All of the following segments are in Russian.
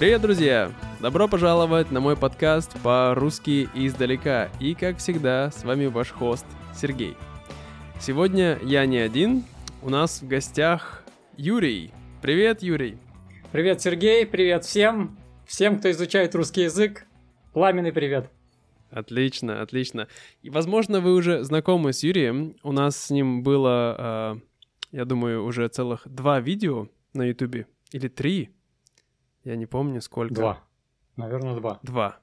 Привет, друзья! Добро пожаловать на мой подкаст по-русски издалека. И, как всегда, с вами ваш хост Сергей. Сегодня я не один, у нас в гостях Юрий. Привет, Юрий! Привет, Сергей, привет всем! Всем, кто изучает русский язык, пламенный привет! Отлично, отлично. И, возможно, вы уже знакомы с Юрием. У нас с ним было, э, я думаю, уже целых два видео на Ютубе. Или три. Я не помню, сколько. Два. Наверное, два. Два.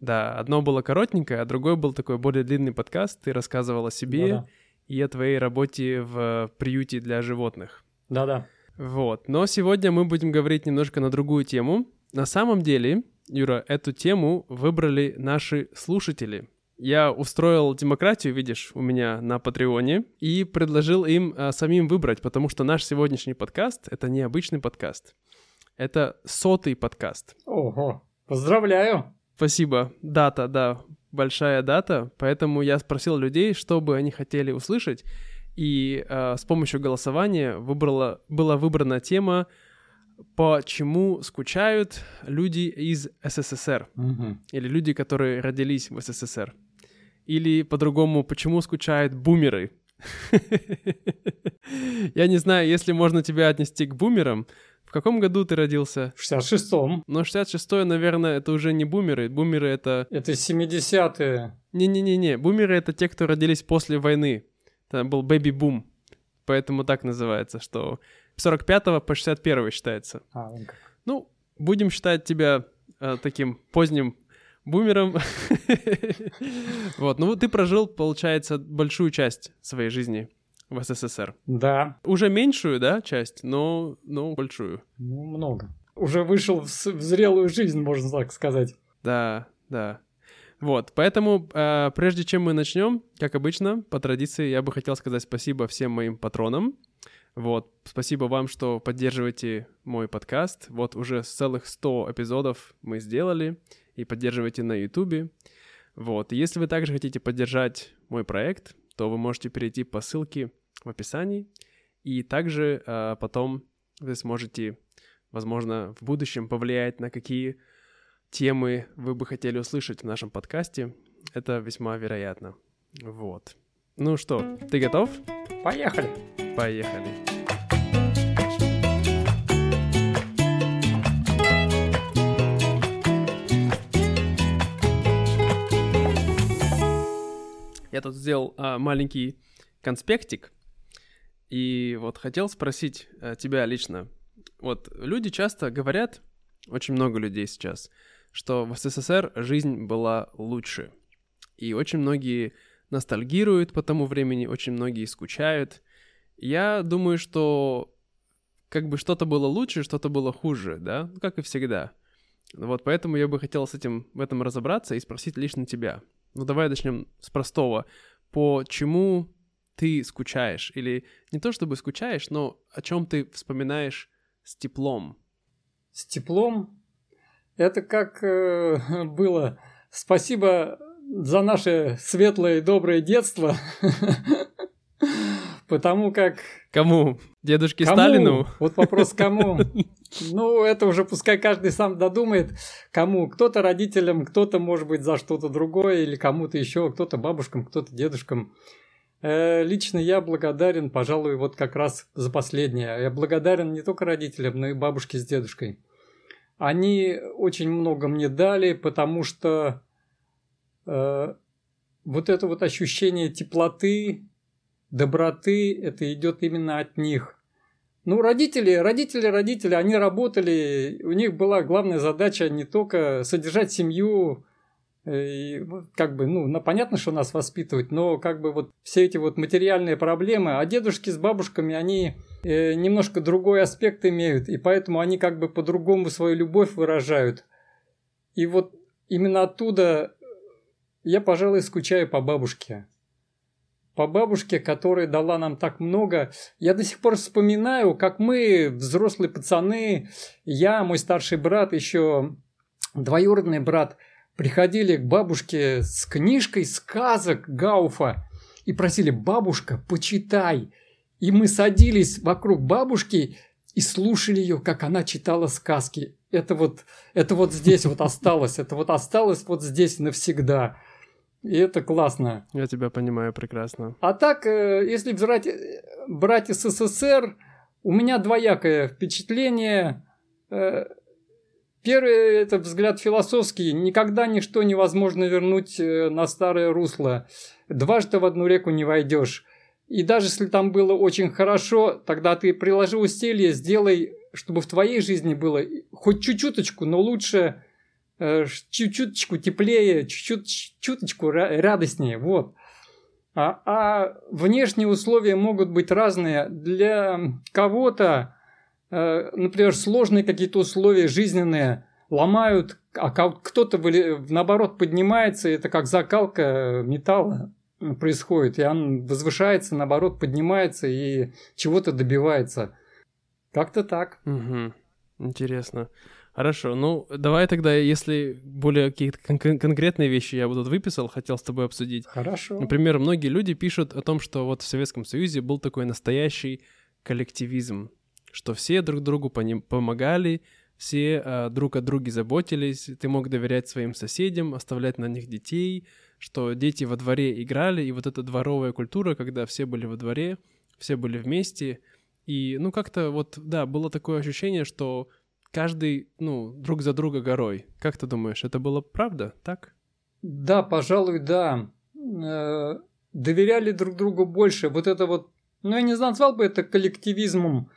Да, одно было коротенькое, а другой был такой более длинный подкаст. Ты рассказывал о себе Да-да. и о твоей работе в приюте для животных. Да-да. Вот. Но сегодня мы будем говорить немножко на другую тему. На самом деле, Юра, эту тему выбрали наши слушатели. Я устроил демократию, видишь, у меня на Патреоне, и предложил им а, самим выбрать, потому что наш сегодняшний подкаст — это не обычный подкаст. Это сотый подкаст. Ого, поздравляю! Спасибо. Дата, да, большая дата. Поэтому я спросил людей, что бы они хотели услышать. И э, с помощью голосования выбрала, была выбрана тема «Почему скучают люди из СССР?» Мгм. Или люди, которые родились в СССР. Или по-другому «Почему скучают бумеры?» Я не знаю, если можно тебя отнести к бумерам. В каком году ты родился? В 66-м. Но 66-е, наверное, это уже не бумеры. Бумеры — это... Это 70-е. Не-не-не-не, бумеры — это те, кто родились после войны. Это был бэби-бум. Поэтому так называется, что с 45 по 61 считается. А, вон как. Ну, будем считать тебя э, таким поздним бумером. Вот, ну ты прожил, получается, большую часть своей жизни в СССР. Да, Уже меньшую, да, часть, но, но большую. ну, много. Уже вышел в, в зрелую жизнь, можно так сказать. Да, да. Вот, поэтому, э, прежде чем мы начнем, как обычно, по традиции, я бы хотел сказать спасибо всем моим патронам. Вот, спасибо вам, что поддерживаете мой подкаст. Вот уже целых 100 эпизодов мы сделали и поддерживаете на YouTube. Вот, и если вы также хотите поддержать мой проект, то вы можете перейти по ссылке в описании, и также э, потом вы сможете, возможно, в будущем повлиять на какие темы вы бы хотели услышать в нашем подкасте. Это весьма вероятно. Вот. Ну что, ты готов? Поехали! Поехали. Я тут сделал а, маленький конспектик, и вот хотел спросить а, тебя лично. Вот люди часто говорят, очень много людей сейчас, что в СССР жизнь была лучше. И очень многие ностальгируют по тому времени, очень многие скучают. Я думаю, что как бы что-то было лучше, что-то было хуже, да, Ну, как и всегда. Вот поэтому я бы хотел с этим в этом разобраться и спросить лично тебя. Ну давай начнем с простого. Почему ты скучаешь? Или не то чтобы скучаешь, но о чем ты вспоминаешь с теплом? С теплом. Это как э, было. Спасибо за наше светлое и доброе детство. Потому как Кому? Дедушке Кому? Сталину? Вот вопрос кому? Ну, это уже пускай каждый сам додумает, кому. Кто-то родителям, кто-то, может быть, за что-то другое, или кому-то еще, кто-то бабушкам, кто-то дедушкам. Э, Лично я благодарен, пожалуй, вот как раз за последнее. Я благодарен не только родителям, но и бабушке с дедушкой. Они очень много мне дали, потому что э, вот это вот ощущение теплоты, доброты, это идет именно от них. Ну, родители, родители, родители, они работали, у них была главная задача не только содержать семью, и как бы, ну, на- понятно, что нас воспитывать, но как бы вот все эти вот материальные проблемы, а дедушки с бабушками, они э, немножко другой аспект имеют, и поэтому они как бы по-другому свою любовь выражают. И вот именно оттуда я, пожалуй, скучаю по бабушке по бабушке, которая дала нам так много. Я до сих пор вспоминаю, как мы, взрослые пацаны, я, мой старший брат, еще двоюродный брат, приходили к бабушке с книжкой сказок Гауфа и просили, бабушка, почитай. И мы садились вокруг бабушки и слушали ее, как она читала сказки. это вот, это вот здесь вот осталось, это вот осталось вот здесь навсегда. И это классно. Я тебя понимаю прекрасно. А так, э, если брать, брать СССР, у меня двоякое впечатление. Первый это взгляд философский. Никогда ничто невозможно вернуть э, на старое русло. Дважды в одну реку не войдешь. И даже если там было очень хорошо, тогда ты приложи усилия, сделай, чтобы в твоей жизни было хоть чуть-чуточку, но лучше э, чуть-чуточку теплее, чуть-чуть чуточку радостнее. Вот. А, а внешние условия могут быть разные. Для кого-то, например, сложные какие-то условия жизненные ломают, а кто-то наоборот поднимается, это как закалка металла происходит, и он возвышается, наоборот, поднимается и чего-то добивается. Как-то так. Угу. Интересно. Хорошо, ну давай тогда, если более какие-то кон- конкретные вещи я бы тут выписал, хотел с тобой обсудить. Хорошо. Например, многие люди пишут о том, что вот в Советском Союзе был такой настоящий коллективизм, что все друг другу помогали, все э, друг о друге заботились, ты мог доверять своим соседям, оставлять на них детей, что дети во дворе играли, и вот эта дворовая культура, когда все были во дворе, все были вместе, и, ну, как-то вот, да, было такое ощущение, что каждый, ну, друг за друга горой. Как ты думаешь, это было правда, так? Да, пожалуй, да. Э, доверяли друг другу больше. Вот это вот, ну, я не назвал бы это коллективизмом.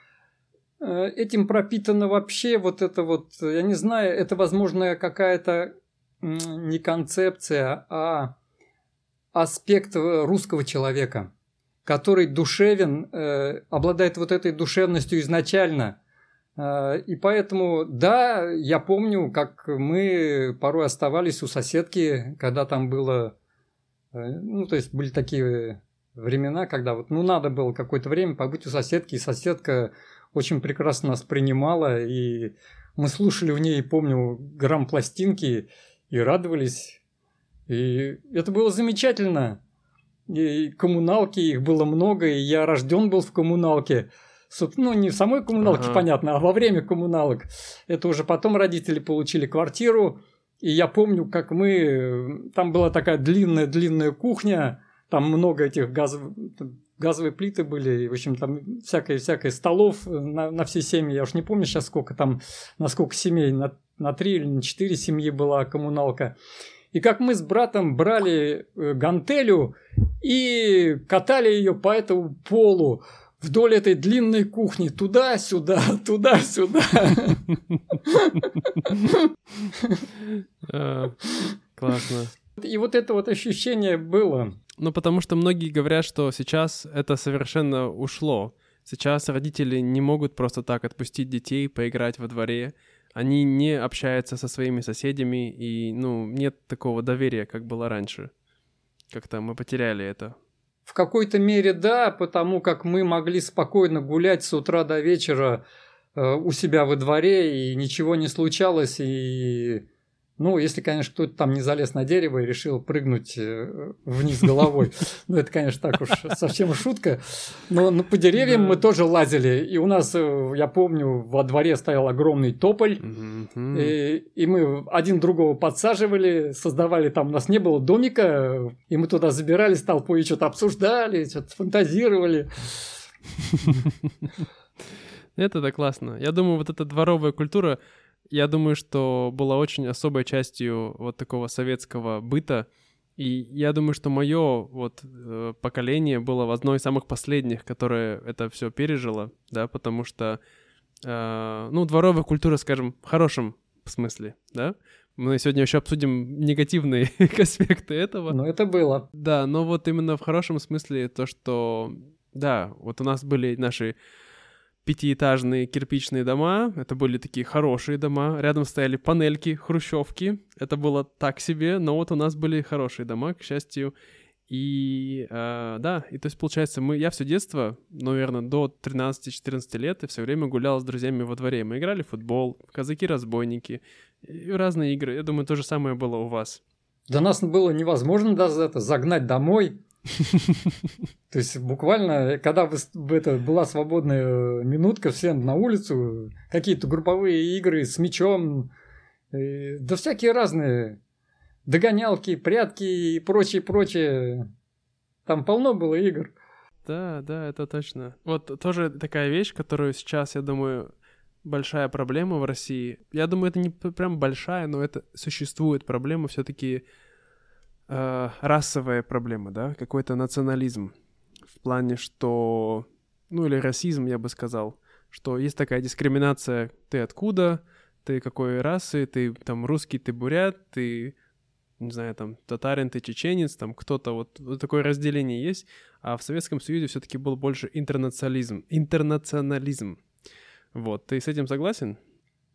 Э, этим пропитано вообще вот это вот, я не знаю, это, возможно, какая-то не концепция, а аспект э, русского человека, который душевен, обладает вот этой душевностью изначально – и поэтому, да, я помню, как мы порой оставались у соседки, когда там было, э, ну, то есть были такие времена, когда вот, ну, надо было какое-то время побыть у соседки, и соседка очень прекрасно нас принимала, и мы слушали в ней, помню, грамм пластинки и радовались. И это было замечательно. И коммуналки, их было много, и я рожден был в коммуналке ну, не в самой коммуналке, ага. понятно, а во время коммуналок. Это уже потом родители получили квартиру. И я помню, как мы... Там была такая длинная-длинная кухня, там много этих газовых газовые плиты были, и, в общем, там всякое-всякое столов на, на все семьи. Я уж не помню сейчас, сколько там, на сколько семей, на, на три или на четыре семьи была коммуналка. И как мы с братом брали э, гантелю и катали ее по этому полу вдоль этой длинной кухни, туда-сюда, туда-сюда. А, классно. И вот это вот ощущение было. Ну, потому что многие говорят, что сейчас это совершенно ушло. Сейчас родители не могут просто так отпустить детей поиграть во дворе. Они не общаются со своими соседями, и, ну, нет такого доверия, как было раньше. Как-то мы потеряли это. В какой-то мере да, потому как мы могли спокойно гулять с утра до вечера э, у себя во дворе, и ничего не случалось, и ну, если, конечно, кто-то там не залез на дерево и решил прыгнуть э, вниз головой. Ну, это, конечно, так уж совсем шутка. Но ну, по деревьям мы тоже лазили. И у нас, э, я помню, во дворе стоял огромный тополь. И, и мы один другого подсаживали, создавали там, у нас не было домика, и мы туда забирались толпой и что-то обсуждали, что-то фантазировали. Это да классно. Я думаю, вот эта дворовая культура, я думаю, что была очень особой частью вот такого советского быта. И я думаю, что мое вот э, поколение было одно из самых последних, которое это все пережило, да, потому что, э, ну, дворовая культура, скажем, в хорошем смысле, да. Мы сегодня еще обсудим негативные аспекты этого. Но это было. Да, но вот именно в хорошем смысле то, что, да, вот у нас были наши пятиэтажные кирпичные дома. Это были такие хорошие дома. Рядом стояли панельки, хрущевки. Это было так себе, но вот у нас были хорошие дома, к счастью. И э, да, и то есть получается, мы, я все детство, наверное, до 13-14 лет, и все время гулял с друзьями во дворе. Мы играли в футбол, казаки-разбойники, и разные игры. Я думаю, то же самое было у вас. Да нас было невозможно даже это загнать домой. То есть буквально, когда это была свободная минутка, все на улицу, какие-то групповые игры с мячом, да всякие разные догонялки, прятки и прочее, прочее. Там полно было игр. Да, да, это точно. Вот тоже такая вещь, которую сейчас, я думаю, большая проблема в России. Я думаю, это не прям большая, но это существует проблема все-таки э, расовая проблема, да, какой-то национализм в плане, что, ну или расизм, я бы сказал, что есть такая дискриминация, ты откуда, ты какой расы, ты там русский, ты бурят, ты не знаю, там, татарин, ты чеченец, там, кто-то, вот, вот такое разделение есть, а в Советском Союзе все-таки был больше интернационализм, интернационализм. Вот, ты с этим согласен?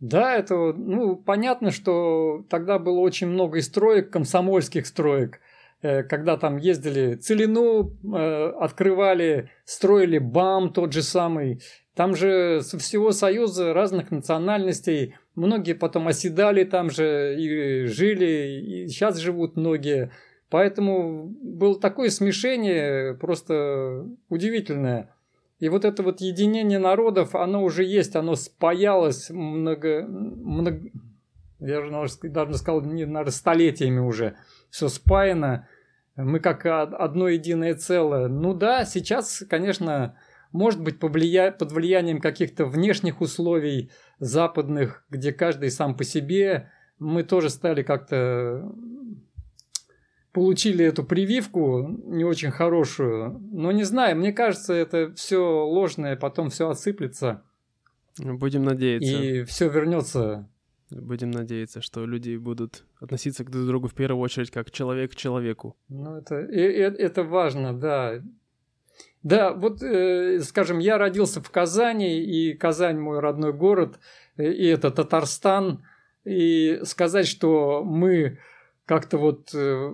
Да, это, ну, понятно, что тогда было очень много и строек, комсомольских строек, э, когда там ездили Целину, э, открывали, строили БАМ тот же самый. Там же со всего Союза разных национальностей – Многие потом оседали там же и жили, и сейчас живут многие. Поэтому было такое смешение просто удивительное. И вот это вот единение народов, оно уже есть, оно спаялось много, много я же даже сказал, не, наверное, столетиями уже. Все спаяно. Мы как одно единое целое. Ну да, сейчас, конечно, может быть, повлия... под влиянием каких-то внешних условий западных, где каждый сам по себе, мы тоже стали как-то получили эту прививку не очень хорошую. Но не знаю, мне кажется, это все ложное, потом все отсыплется. Будем надеяться. И все вернется. Будем надеяться, что люди будут относиться к друг другу в первую очередь как человек к человеку. Ну, это, и, и, это важно, да. Да, вот, э, скажем, я родился в Казани, и Казань мой родной город, и это Татарстан, и сказать, что мы как-то вот э,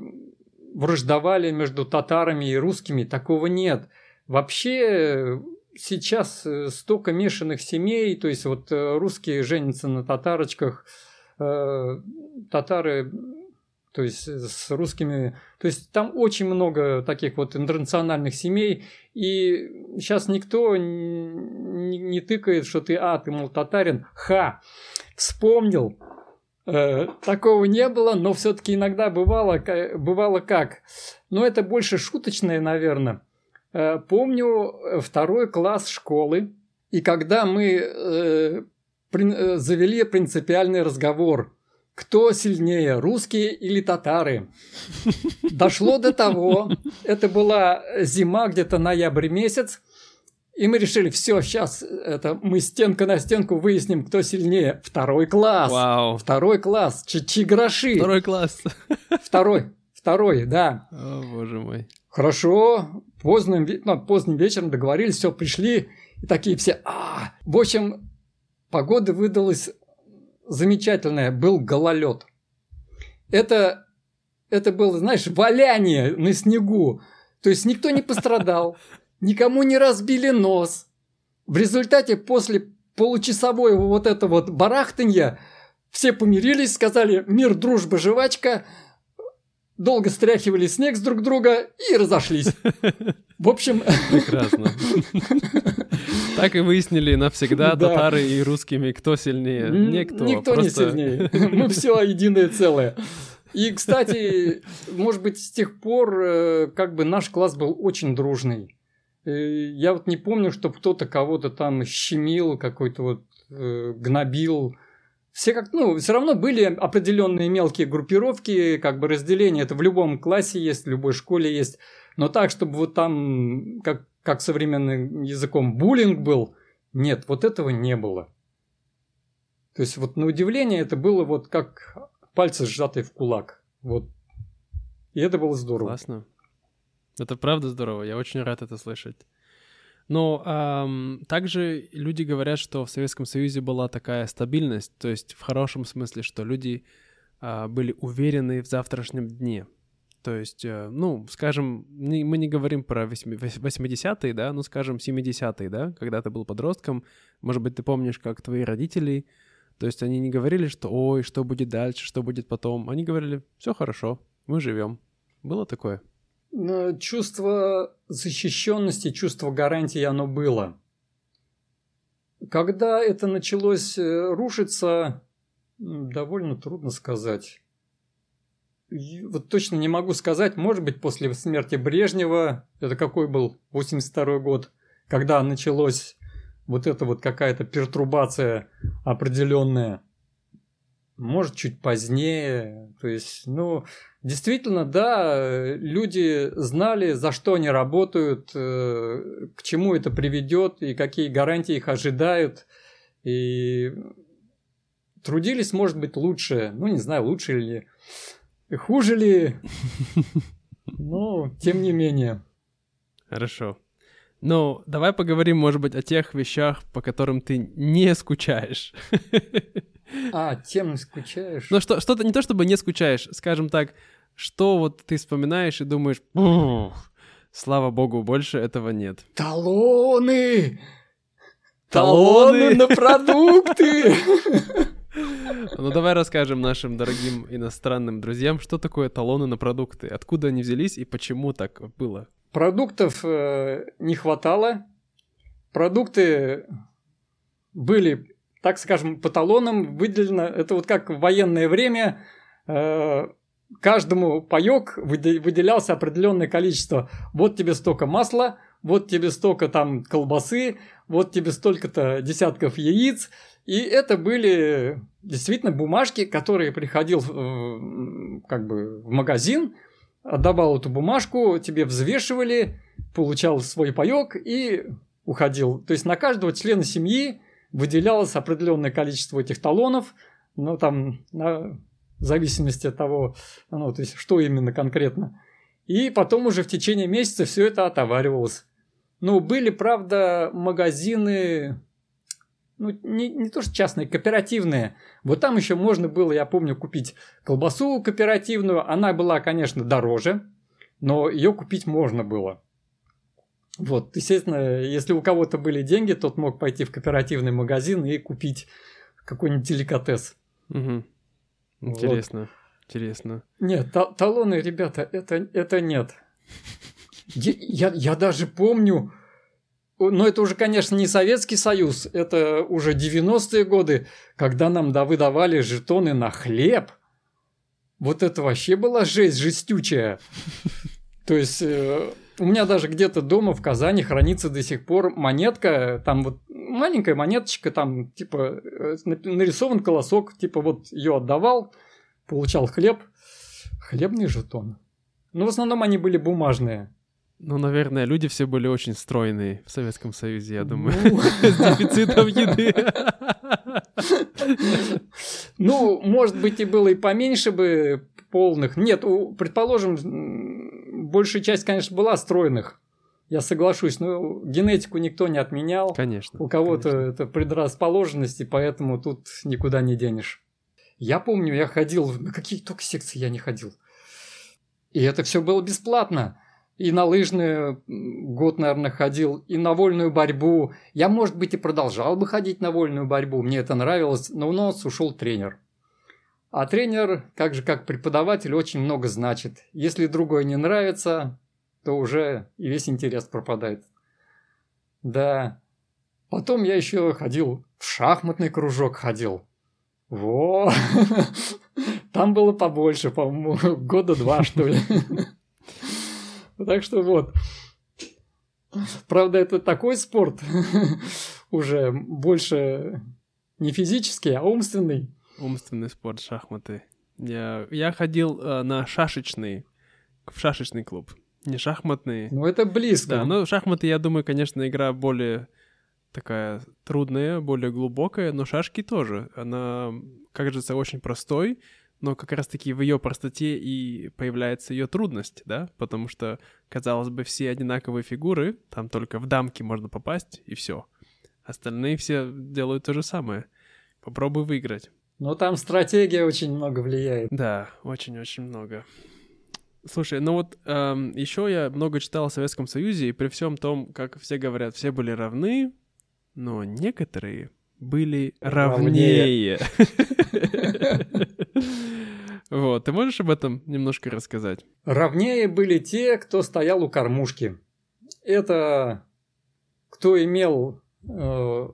враждовали между татарами и русскими, такого нет. Вообще сейчас э, столько мешанных семей, то есть вот э, русские женятся на татарочках, э, татары то есть э, с русскими, то есть там очень много таких вот интернациональных семей, и сейчас никто не, не тыкает, что ты, а, ты, мол, татарин, ха, вспомнил, э, такого не было, но все-таки иногда бывало, бывало как, но это больше шуточное, наверное. Э, помню э, второй класс школы, и когда мы э, э, завели принципиальный разговор – кто сильнее, русские или татары. Дошло до того, это была зима, где-то ноябрь месяц, и мы решили, все, сейчас это мы стенка на стенку выясним, кто сильнее. Второй класс. Вау. Второй класс. Чичи-гроши. Второй класс. Второй. Второй, да. О, боже мой. Хорошо. Поздным, ну, поздним вечером договорились, все, пришли. И такие все, а, в общем, погода выдалась замечательное, был гололед. Это, это было, знаешь, валяние на снегу. То есть никто не пострадал, никому не разбили нос. В результате после получасового вот этого вот барахтанья все помирились, сказали «мир, дружба, жвачка», долго стряхивали снег с друг друга и разошлись. В общем... Прекрасно. Так и выяснили навсегда да. татары и русскими, кто сильнее. Никто. Никто просто... не сильнее. Мы все единое целое. И, кстати, может быть, с тех пор э, как бы наш класс был очень дружный. Э, я вот не помню, чтобы кто-то кого-то там щемил, какой-то вот э, гнобил. Все как, ну, все равно были определенные мелкие группировки, как бы разделения. Это в любом классе есть, в любой школе есть. Но так, чтобы вот там, как, как современным языком, буллинг был, нет, вот этого не было. То есть вот на удивление это было вот как пальцы сжатые в кулак. Вот. И это было здорово. Классно. Это правда здорово, я очень рад это слышать. Но эм, также люди говорят, что в Советском Союзе была такая стабильность, то есть в хорошем смысле, что люди э, были уверены в завтрашнем дне. То есть, э, ну, скажем, мы не говорим про 80-е, да, ну, скажем, 70-е, да, когда ты был подростком, может быть, ты помнишь, как твои родители, то есть они не говорили, что «Ой, что будет дальше, что будет потом», они говорили «Все хорошо, мы живем». Было такое? Чувство защищенности, чувство гарантии оно было. Когда это началось э, рушиться, довольно трудно сказать. Вот точно не могу сказать, может быть, после смерти Брежнева, это какой был, 82 год, когда началось вот это вот какая-то пертурбация определенная. Может, чуть позднее. То есть, ну, действительно, да, люди знали, за что они работают, э, к чему это приведет и какие гарантии их ожидают. И трудились, может быть, лучше. Ну, не знаю, лучше ли, хуже ли. Но, тем не менее. Хорошо. Ну, давай поговорим, может быть, о тех вещах, по которым ты не скучаешь. А, тем не скучаешь? Ну, что, что-то не то, чтобы не скучаешь, скажем так, что вот ты вспоминаешь и думаешь, слава богу, больше этого нет. Талоны! Талоны на продукты! Ну давай расскажем нашим дорогим иностранным друзьям, что такое талоны на продукты, откуда они взялись и почему так было. Продуктов э, не хватало. Продукты были, так скажем, по талонам выделено. Это вот как в военное время э, каждому паёк выделялся определенное количество. Вот тебе столько масла, вот тебе столько там колбасы, вот тебе столько-то десятков яиц. И это были действительно бумажки, которые приходил э, как бы в магазин, отдавал эту бумажку, тебе взвешивали, получал свой паек и уходил. То есть на каждого члена семьи выделялось определенное количество этих талонов, ну там на зависимости от того, ну, то есть что именно конкретно. И потом уже в течение месяца все это отоваривалось. Ну, были, правда, магазины, ну, не, не то что частные, кооперативные. Вот там еще можно было, я помню, купить колбасу кооперативную. Она была, конечно, дороже, но ее купить можно было. Вот, естественно, если у кого-то были деньги, тот мог пойти в кооперативный магазин и купить какой-нибудь деликатес. Угу. Интересно, вот. интересно. Нет, та талоны, ребята, это, это нет. Я, я, даже помню, но это уже, конечно, не Советский Союз, это уже 90-е годы, когда нам да, выдавали жетоны на хлеб. Вот это вообще была жесть жестючая. То есть э, у меня даже где-то дома в Казани хранится до сих пор монетка, там вот маленькая монеточка, там типа э, нарисован колосок, типа вот ее отдавал, получал хлеб, хлебный жетон. Но в основном они были бумажные. Ну, наверное, люди все были очень стройные в Советском Союзе, я думаю, ну. с дефицитом еды. Ну, может быть, и было и поменьше бы полных. Нет, предположим, большая часть, конечно, была стройных. Я соглашусь, но генетику никто не отменял. Конечно. У кого-то это предрасположенности, поэтому тут никуда не денешь. Я помню, я ходил, на какие только секции я не ходил. И это все было бесплатно. И на лыжную год, наверное, ходил, и на вольную борьбу. Я, может быть, и продолжал бы ходить на вольную борьбу, мне это нравилось, но у нас ушел тренер. А тренер, как же как преподаватель, очень много значит. Если другой не нравится, то уже и весь интерес пропадает. Да. Потом я еще ходил в шахматный кружок ходил. Во! Там было побольше, по-моему, года два, что ли. Так что вот. Правда, это такой спорт уже больше не физический, а умственный. Умственный спорт, шахматы. Я, я ходил э, на шашечный, в шашечный клуб. Не шахматный. Ну, это близко. Да, но шахматы, я думаю, конечно, игра более такая трудная, более глубокая, но шашки тоже. Она кажется очень простой, но как раз-таки в ее простоте и появляется ее трудность, да, потому что, казалось бы, все одинаковые фигуры, там только в дамки можно попасть, и все. Остальные все делают то же самое. Попробуй выиграть. Но там стратегия очень много влияет. Да, очень-очень много. Слушай, ну вот эм, еще я много читал о Советском Союзе, и при всем том, как все говорят, все были равны, но некоторые были равнее. Вот, ты можешь об этом немножко рассказать? Равнее были те, кто стоял у кормушки. Это кто имел э,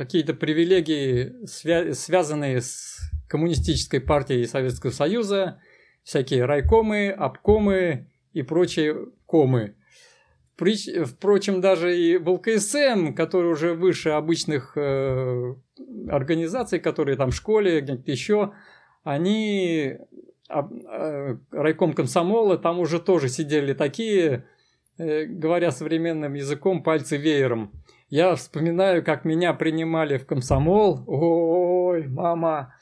какие-то привилегии, свя- связанные с коммунистической партией Советского Союза, всякие райкомы, обкомы и прочие комы. Впрочем, даже и в ЛКСМ, который уже выше обычных э, организаций, которые там в школе, где-то еще, они, э, райком комсомола, там уже тоже сидели такие, э, говоря современным языком, пальцы веером. Я вспоминаю, как меня принимали в комсомол. Ой, мама.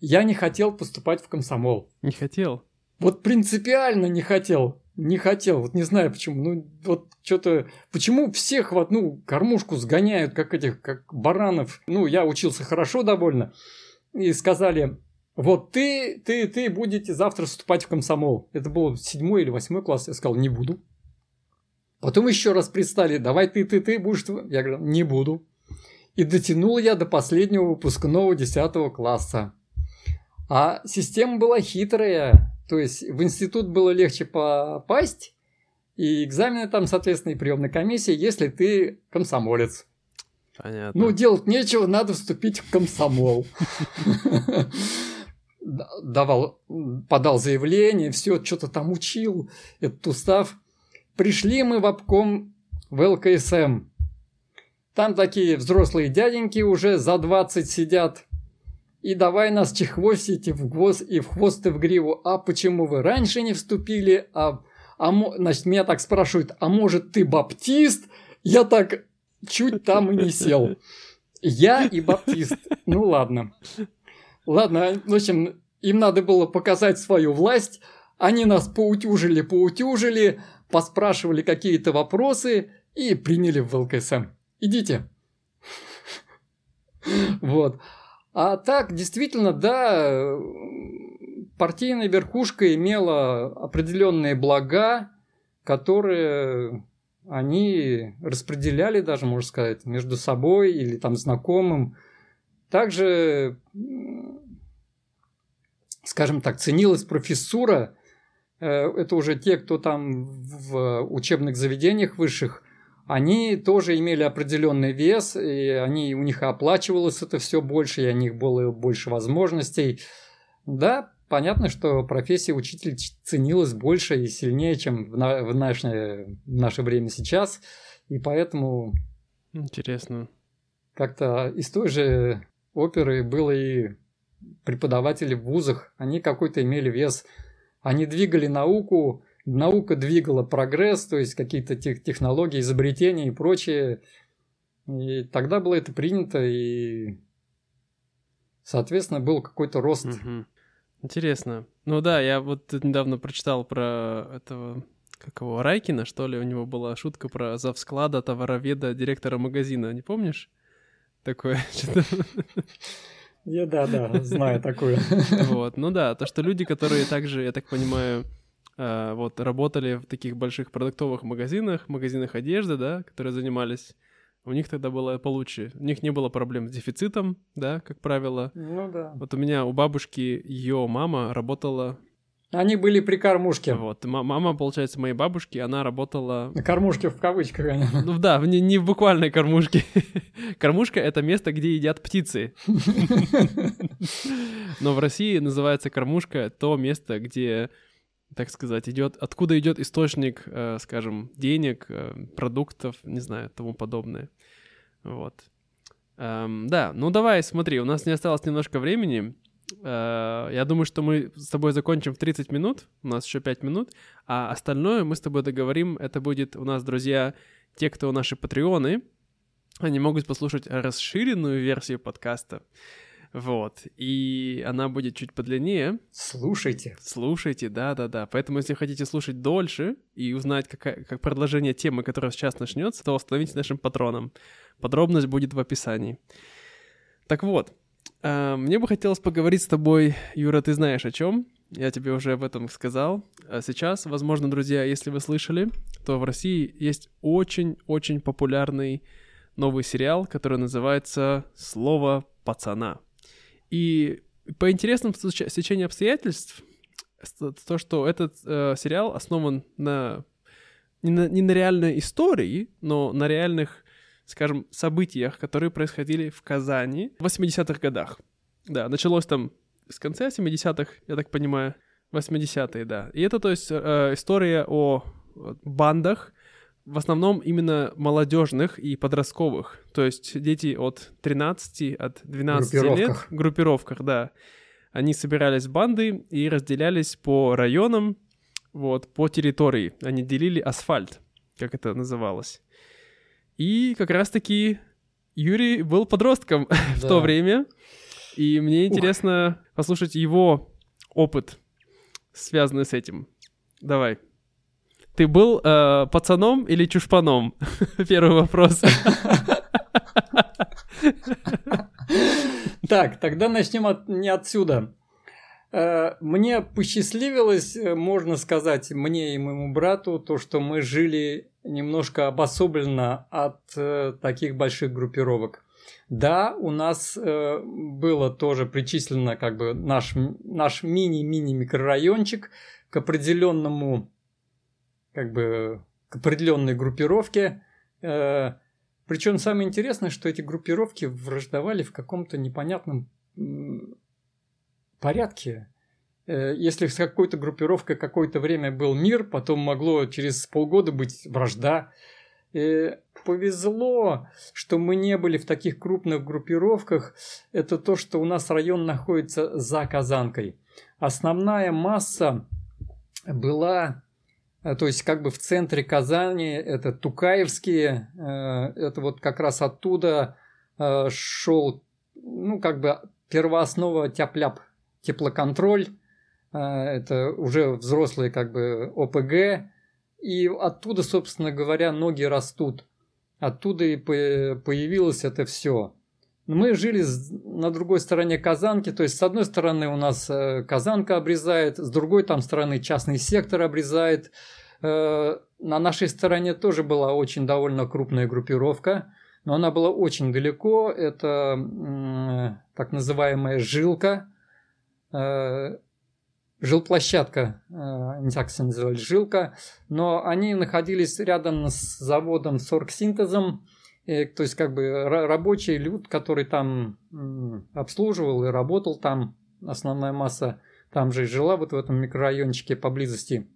Я не хотел поступать в комсомол. Не хотел? Вот принципиально не хотел. Не хотел, вот не знаю почему. Ну, вот что-то... Почему всех в одну кормушку сгоняют, как этих, как баранов? Ну, я учился хорошо довольно. И сказали, вот ты, ты, ты будете завтра вступать в комсомол. Это был седьмой или восьмой класс. Я сказал, не буду. Потом еще раз пристали, давай ты, ты, ты будешь... Я говорю, не буду. И дотянул я до последнего выпускного десятого класса. А система была хитрая. То есть в институт было легче попасть, и экзамены там, соответственно, и приемная комиссия, если ты комсомолец. Понятно. Ну, делать нечего, надо вступить в комсомол. Давал, подал заявление, все, что-то там учил, этот устав. Пришли мы в обком в ЛКСМ. Там такие взрослые дяденьки уже за 20 сидят и давай нас чехвостить в хвост, и в хвост и в гриву. А почему вы раньше не вступили? А, а, значит, меня так спрашивают, а может ты баптист? Я так чуть там и не сел. Я и баптист. Ну ладно. Ладно, в общем, им надо было показать свою власть. Они нас поутюжили, поутюжили, поспрашивали какие-то вопросы и приняли в ЛКСМ. Идите. Вот. А так, действительно, да, партийная верхушка имела определенные блага, которые они распределяли даже, можно сказать, между собой или там знакомым. Также, скажем так, ценилась профессура. Э, это уже те, кто там в учебных заведениях высших они тоже имели определенный вес, и они, у них оплачивалось это все больше, и у них было больше возможностей. Да, понятно, что профессия учителя ценилась больше и сильнее, чем в, на, в, наше, в наше время сейчас, и поэтому... Интересно. Как-то из той же оперы было и преподаватели в вузах, они какой-то имели вес, они двигали науку, наука двигала прогресс, то есть какие-то тех, технологии, изобретения и прочее. И тогда было это принято, и, соответственно, был какой-то рост. Угу. Интересно. Ну да, я вот недавно прочитал про этого как его, Райкина, что ли, у него была шутка про завсклада, товароведа, директора магазина, не помнишь? Такое что-то... Я, да, да, знаю такое. Вот, ну да, то, что люди, которые также, я так понимаю, э, вот работали в таких больших продуктовых магазинах, магазинах одежды, да, которые занимались, у них тогда было получше. У них не было проблем с дефицитом, да, как правило. Ну да. Вот у меня, у бабушки, ее мама работала они были при кормушке. Вот. Мама, получается, моей бабушки, она работала... На кормушке в кавычках, конечно. Ну да, не, не в буквальной кормушке. Кормушка — это место, где едят птицы. Но в России называется кормушка то место, где так сказать, идет, откуда идет источник, э, скажем, денег, э, продуктов, не знаю, тому подобное. Вот. Эм, да, ну давай, смотри, у нас не осталось немножко времени. Э, я думаю, что мы с тобой закончим в 30 минут, у нас еще 5 минут, а остальное мы с тобой договорим, это будет у нас, друзья, те, кто наши патреоны, они могут послушать расширенную версию подкаста. Вот. И она будет чуть подлиннее. Слушайте. Слушайте, да-да-да. Поэтому, если хотите слушать дольше и узнать, какая, как продолжение темы, которая сейчас начнется, то становитесь нашим патроном. Подробность будет в описании. Так вот, мне бы хотелось поговорить с тобой, Юра, ты знаешь о чем? Я тебе уже об этом сказал. А сейчас, возможно, друзья, если вы слышали, то в России есть очень-очень популярный новый сериал, который называется «Слово пацана». И по интересным стечению обстоятельств, то, что этот э, сериал основан на не, на не на реальной истории, но на реальных, скажем, событиях, которые происходили в Казани в 80-х годах. Да, началось там с конца 70-х, я так понимаю, 80-е, да. И это, то есть, э, история о бандах, в основном именно молодежных и подростковых. То есть дети от 13, от 12 лет в группировках, да. Они собирались в банды и разделялись по районам, вот, по территории. Они делили асфальт, как это называлось. И как раз-таки Юрий был подростком да. в то время. И мне интересно Ух. послушать его опыт, связанный с этим. Давай. Ты был э, пацаном или чушпаном? Первый вопрос. Так, тогда начнем от, не отсюда. Э, мне посчастливилось, э, можно сказать, мне и моему брату, то, что мы жили немножко обособленно от э, таких больших группировок. Да, у нас э, было тоже причислено как бы наш, наш мини-мини микрорайончик к определенному как бы к определенной группировке. Э, причем самое интересное, что эти группировки враждовали в каком-то непонятном порядке. Э, если с какой-то группировкой какое-то время был мир, потом могло через полгода быть вражда. И повезло, что мы не были в таких крупных группировках. Это то, что у нас район находится за Казанкой. Основная масса была Э, то есть как бы в центре Казани, это Тукаевские, э, это вот как раз оттуда э, шел, ну как бы первооснова тяп-ляп, теплоконтроль, это уже взрослые как бы ОПГ, и оттуда, собственно говоря, ноги растут. Оттуда и появилось это все. Мы жили на другой стороне Казанки, то есть с одной стороны у нас э, Казанка обрезает, с другой там стороны частный сектор обрезает. Э, на нашей стороне тоже была очень довольно крупная группировка, но она была очень далеко. Это так называемая жилка, э, жилплощадка, не так все называли, жилка, но они находились рядом с заводом с оргсинтезом, и, то есть, как бы рабочий люд, который там обслуживал и работал там, основная масса там же и жила вот в этом микрорайончике поблизости.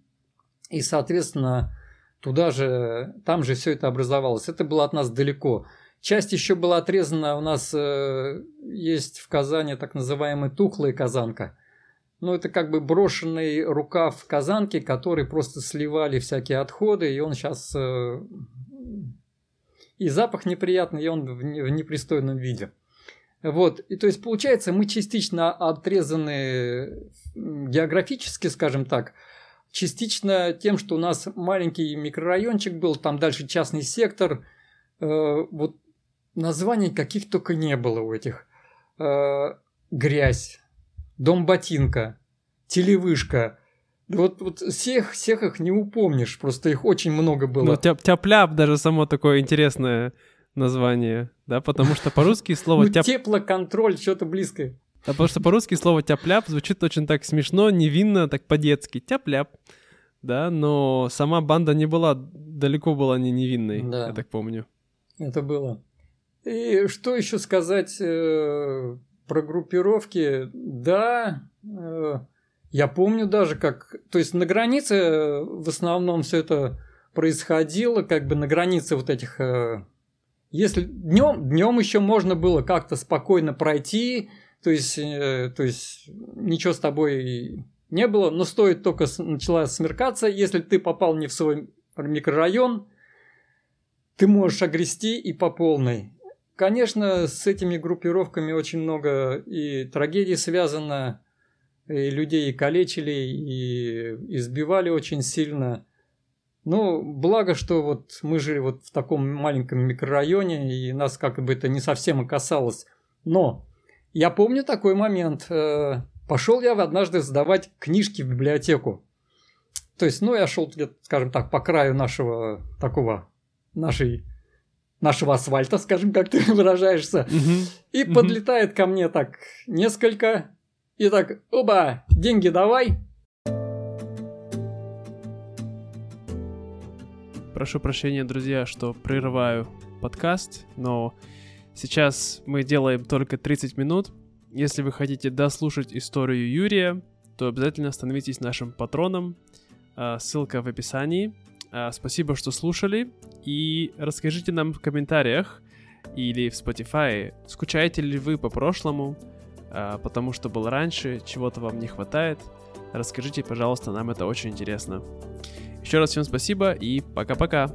И, соответственно, туда же, там же все это образовалось. Это было от нас далеко. Часть еще была отрезана, у нас э, есть в Казани так называемая тухлая казанка. Ну, это как бы брошенный рукав казанки, который просто сливали всякие отходы, и он сейчас э, и запах неприятный, и он в непристойном виде. Вот, и то есть получается, мы частично отрезаны географически, скажем так, частично тем, что у нас маленький микрорайончик был, там дальше частный сектор, э, вот названий каких только не было у этих. Э, грязь, дом ботинка, телевышка, вот, вот всех, всех их не упомнишь, просто их очень много было. Ну, тяп тяп даже само такое интересное название, да, потому что по-русски слово ну, тяп... теплоконтроль, что-то близкое. Да, потому что по-русски слово тяп-ляп звучит очень так смешно, невинно, так по-детски. Тяп-ляп. Да, но сама банда не была, далеко была не невинной, да. я так помню. Это было. И что еще сказать э, про группировки? Да, э, я помню даже, как... То есть на границе в основном все это происходило, как бы на границе вот этих... Э, если днем, днем еще можно было как-то спокойно пройти, то есть, э, то есть ничего с тобой не было, но стоит только начала смеркаться, если ты попал не в свой микрорайон, ты можешь огрести и по полной. Конечно, с этими группировками очень много и трагедий связано, и людей и калечили, и избивали очень сильно. Ну, благо, что вот мы жили вот в таком маленьком микрорайоне, и нас как бы это не совсем касалось. Но я помню такой момент. Э, пошел я однажды сдавать книжки в библиотеку. То есть, ну, я шел где-то, скажем так, по краю нашего такого, нашей нашего асфальта, скажем, как ты выражаешься, угу. и угу. подлетает ко мне так несколько И так, оба, деньги давай. Прошу прощения, друзья, что прерываю подкаст, но сейчас мы делаем только 30 минут. Если вы хотите дослушать историю Юрия, то обязательно становитесь нашим патроном. А, ссылка в описании. А, спасибо, что слушали. И расскажите нам в комментариях или в Spotify, скучаете ли вы по прошлому, а, потому что был раньше, чего-то вам не хватает. Расскажите, пожалуйста, нам это очень интересно. Еще раз всем спасибо и пока-пока.